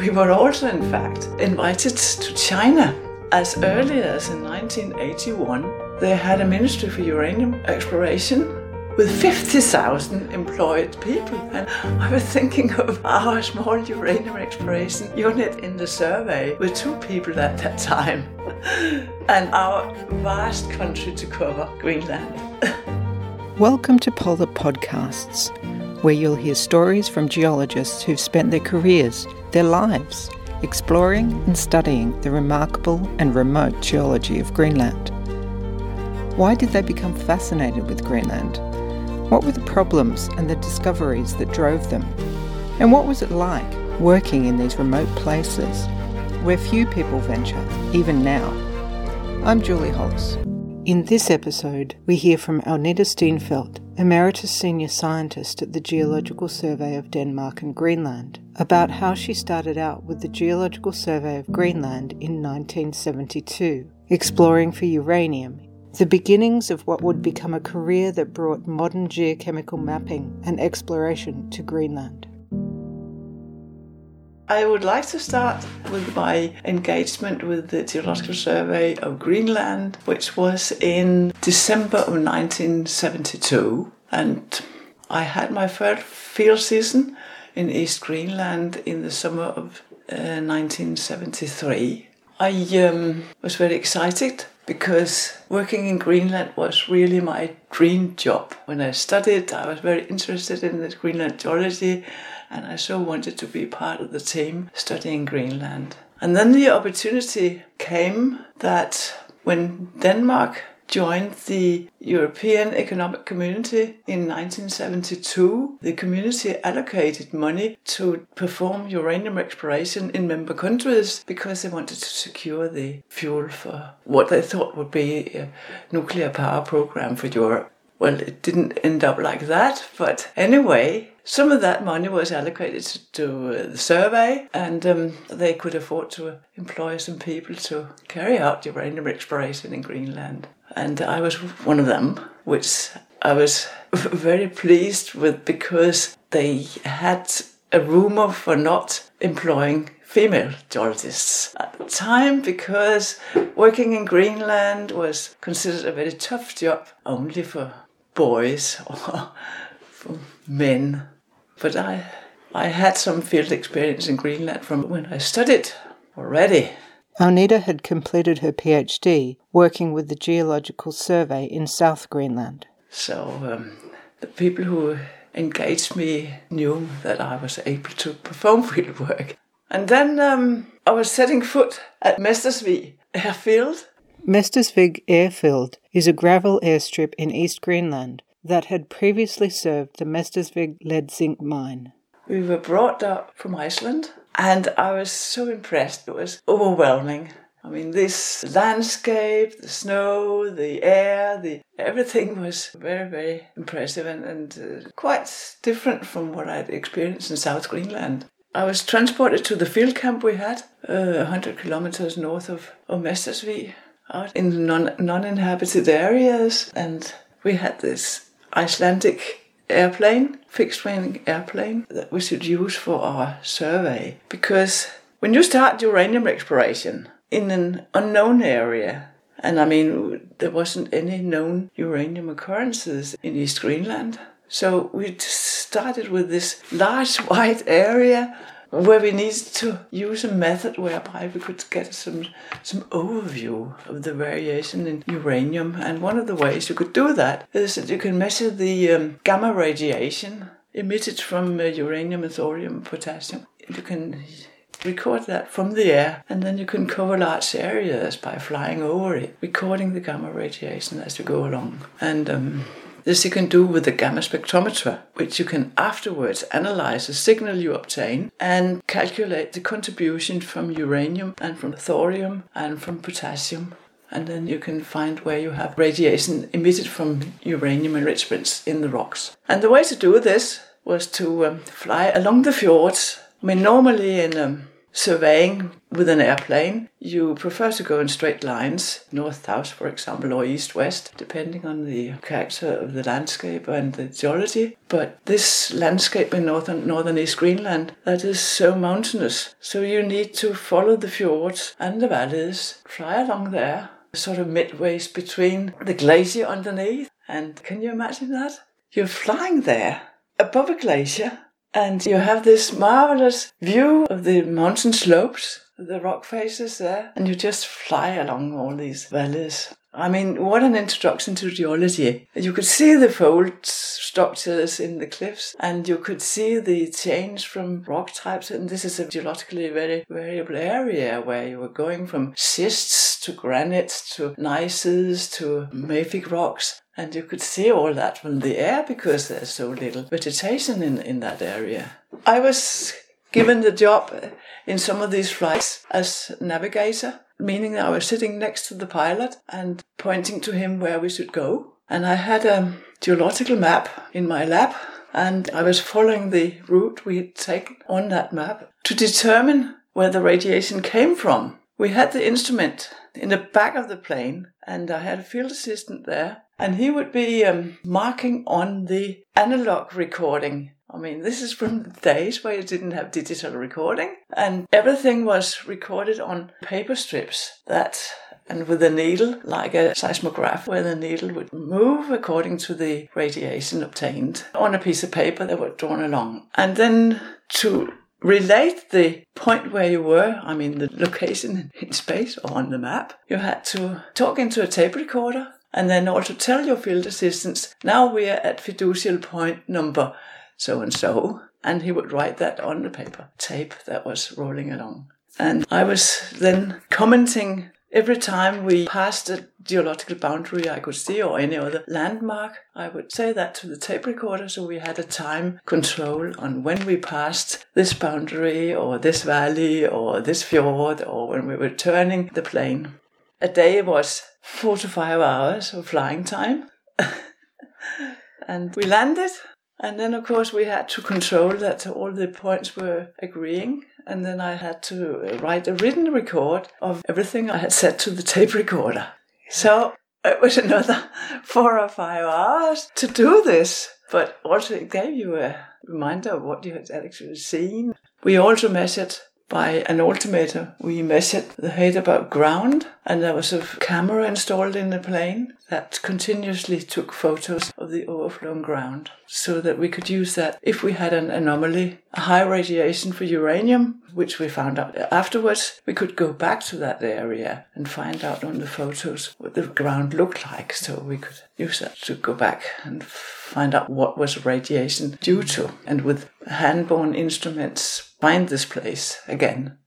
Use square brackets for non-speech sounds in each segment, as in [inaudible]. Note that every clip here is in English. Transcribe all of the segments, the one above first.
We were also, in fact, invited to China as early as in 1981. They had a Ministry for Uranium Exploration with 50,000 employed people. And I was thinking of our small uranium exploration unit in the survey with two people at that time [laughs] and our vast country to cover, Greenland. [laughs] Welcome to Polar Podcasts, where you'll hear stories from geologists who've spent their careers, their lives, exploring and studying the remarkable and remote geology of Greenland. Why did they become fascinated with Greenland? What were the problems and the discoveries that drove them? And what was it like working in these remote places where few people venture, even now? I'm Julie Hollis. In this episode, we hear from Agnete Steenfeldt, Emeritus Senior Scientist at the Geological Survey of Denmark and Greenland, about how she started out with the Geological Survey of Greenland in 1972, exploring for uranium, the beginnings of what would become a career that brought modern geochemical mapping and exploration to Greenland. I would like to start with my engagement with the Geological Survey of Greenland, which was in December of 1972. And I had my first field season in East Greenland in the summer of uh, 1973. I um, was very excited because working in Greenland was really my dream job. When I studied, I was very interested in the Greenland geology and I so wanted to be part of the team studying Greenland. And then the opportunity came that when Denmark joined the European Economic Community in 1972, the community allocated money to perform uranium exploration in member countries because they wanted to secure the fuel for what they thought would be a nuclear power program for Europe. Well, it didn't end up like that, but anyway, some of that money was allocated to uh, the survey, and um, they could afford to employ some people to carry out uranium exploration in Greenland. And I was one of them, which I was very pleased with because they had a rumor for not employing female geologists at the time because working in Greenland was considered a very tough job only for boys [laughs] or for men. But I, I had some field experience in Greenland from when I studied already. Agnete had completed her PhD working with the Geological Survey in South Greenland. So um, the people who engaged me knew that I was able to perform [laughs] field work. And then um, I was setting foot at Mestersvig airfield Mestersvig Airfield is a gravel airstrip in East Greenland that had previously served the Mestersvig lead zinc mine. We were brought up from Iceland and I was so impressed. It was overwhelming. I mean, this landscape, the snow, the air, the everything was very, very impressive and, and uh, quite different from what I'd experienced in South Greenland. I was transported to the field camp we had, uh, 100 kilometers north of, of out in the non, non-inhabited areas and we had this Icelandic airplane, fixed wing airplane that we should use for our survey. Because when you start uranium exploration in an unknown area, and I mean, there wasn't any known uranium occurrences in East Greenland. So we started with this large [laughs] white area where we needed to use a method whereby we could get some some overview of the variation in uranium. And one of the ways you could do that is that you can measure the um, gamma radiation emitted from uh, uranium and thorium potassium. You can record that from the air and then you can cover large areas by flying over it, recording the gamma radiation as you go along. And um, this you can do with the gamma spectrometer, which you can afterwards analyze the signal you obtain and calculate the contribution from uranium and from thorium and from potassium. And then you can find where you have radiation emitted from uranium enrichments in the rocks. And the way to do this was to um, fly along the fjords. I mean, normally in um, surveying with an airplane, you prefer to go in straight lines, north south, for example, or east west, depending on the character of the landscape and the geology. But this landscape in northern northern East Greenland that is so mountainous, so you need to follow the fjords and the valleys, fly along there, sort of midways between the glacier underneath. And can you imagine that? You're flying there above a glacier and you have this marvelous view of the mountain slopes, the rock faces there, and you just fly along all these valleys. I mean, what an introduction to geology. You could see the fold structures in the cliffs and you could see the change from rock types. And this is a geologically very variable area where you were going from schists to granites to gneisses to mafic rocks. And you could see all that from the air because there's so little vegetation in, in that area. I was given the job in some of these flights as navigator, meaning I was sitting next to the pilot and pointing to him where we should go. And I had a geological map in my lap and I was following the route we had taken on that map to determine where the radiation came from. We had the instrument in the back of the plane and I had a field assistant there and he would be um, marking on the analog recording. I mean, this is from the days where you didn't have digital recording, and everything was recorded on paper strips that and with a needle, like a seismograph, where the needle would move according to the radiation obtained on a piece of paper that was drawn along. And then to relate the point where you were, I mean the location [laughs] in space or on the map, you had to talk into a tape recorder and then also tell your field assistants, now we are at fiducial point number so and so. And he would write that on the paper tape that was rolling along. And I was then commenting every time we passed a geological boundary I could see or any other landmark, I would say that to the tape recorder so we had a time control on when we passed this boundary or this valley or this fjord or when we were turning the plane. A day was four to five hours of flying time. [laughs] and we landed. And then, of course, we had to control that all the points were agreeing. And then I had to uh, write a written record of everything I had said to the [laughs] tape recorder. So it was another [laughs] four or five hours to do this. But also, it gave you a reminder of what you had actually seen. We also measured by an altimeter. We measured the height above ground, and there was a camera installed in the plane that continuously took photos of the overflowing ground so that we could use that if we had an anomaly, a high radiation for uranium, which we found out afterwards. We could go back to that area and find out on the photos what the ground looked like, so we could use that to go back and find out what was radiation due to, and with hand-borne instruments find this place again.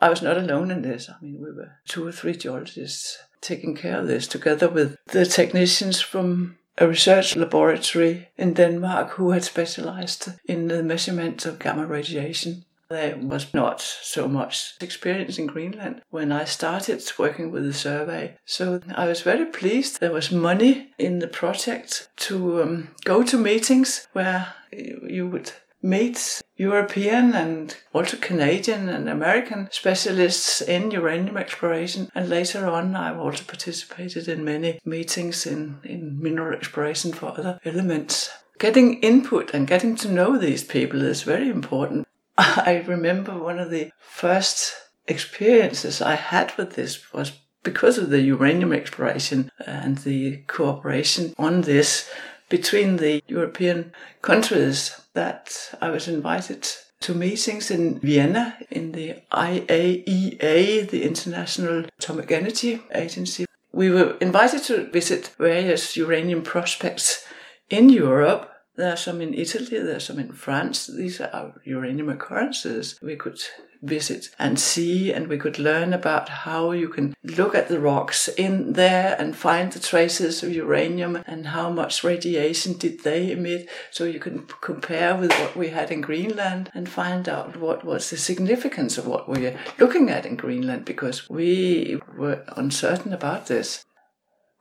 I was not alone in this. I mean, we were two or three geologists taking care of this together with the technicians from a research laboratory in Denmark who had specialized in the measurement of gamma radiation. There was not so much experience in Greenland when I started working with the survey. So I was very pleased there was money in the project to um, go to meetings where you would meet European and also Canadian and American specialists in uranium exploration. And later on, I've also participated in many meetings in, in mineral exploration for other elements. Getting input and getting to know these people is very important. [laughs] I remember one of the first experiences I had with this was because of the uranium exploration and the cooperation on this between the European countries that I was invited to meetings in Vienna in the IAEA, the International Atomic Energy Agency. We were invited to visit various uranium prospects in Europe there are some in Italy, there are some in France. These are uranium occurrences we could visit and see, and we could learn about how you can look at the rocks in there and find the traces of uranium and how much radiation did they emit. So you can compare with what we had in Greenland and find out what was the significance of what we are looking at in Greenland because we were uncertain about this.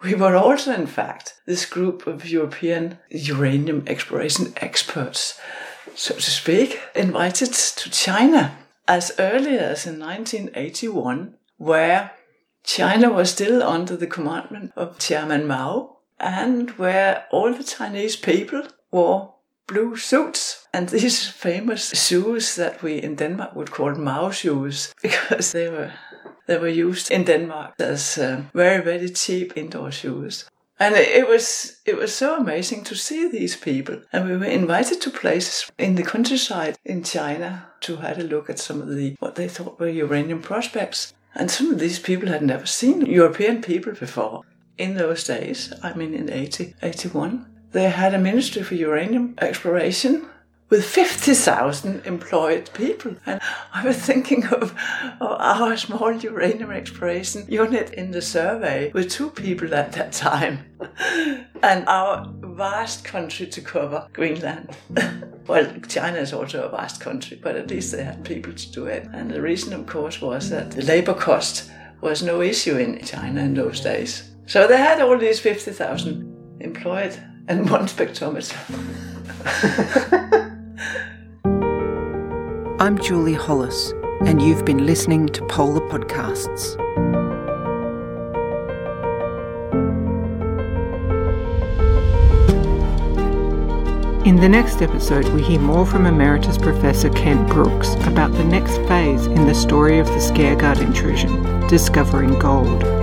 We were also, in fact, this group of European uranium exploration experts, so to speak, invited to China. As early as in 1981, where China was still under the commandment of Chairman Mao, and where all the Chinese people wore blue suits and these famous shoes that we in Denmark would call Mao shoes [laughs] because they were they were used in Denmark as uh, very very cheap indoor shoes. And it was it was so amazing to see these people. And we were invited to places in the countryside in China to have a look at some of the what they thought were uranium prospects. And some of these people had never seen European people before. In those days, I mean in 80, 81, they had a ministry for uranium exploration with 50,000 employed people. And I was thinking of, of, our small uranium exploration unit in the survey with two people at that time. [laughs] and our vast country to cover, Greenland. [laughs] well, China is also a vast country, but at least they had people to do it. And the reason, of course, was that the labor cost was no issue in China in those days. So they had all these 50,000 employed and [laughs] one spectrometer. I'm Julie Hollis, and you've been listening to Polar Podcasts. In the next episode, we hear more from Emeritus Professor Kent Brooks about the next phase in the story of the Skaergård intrusion, discovering gold.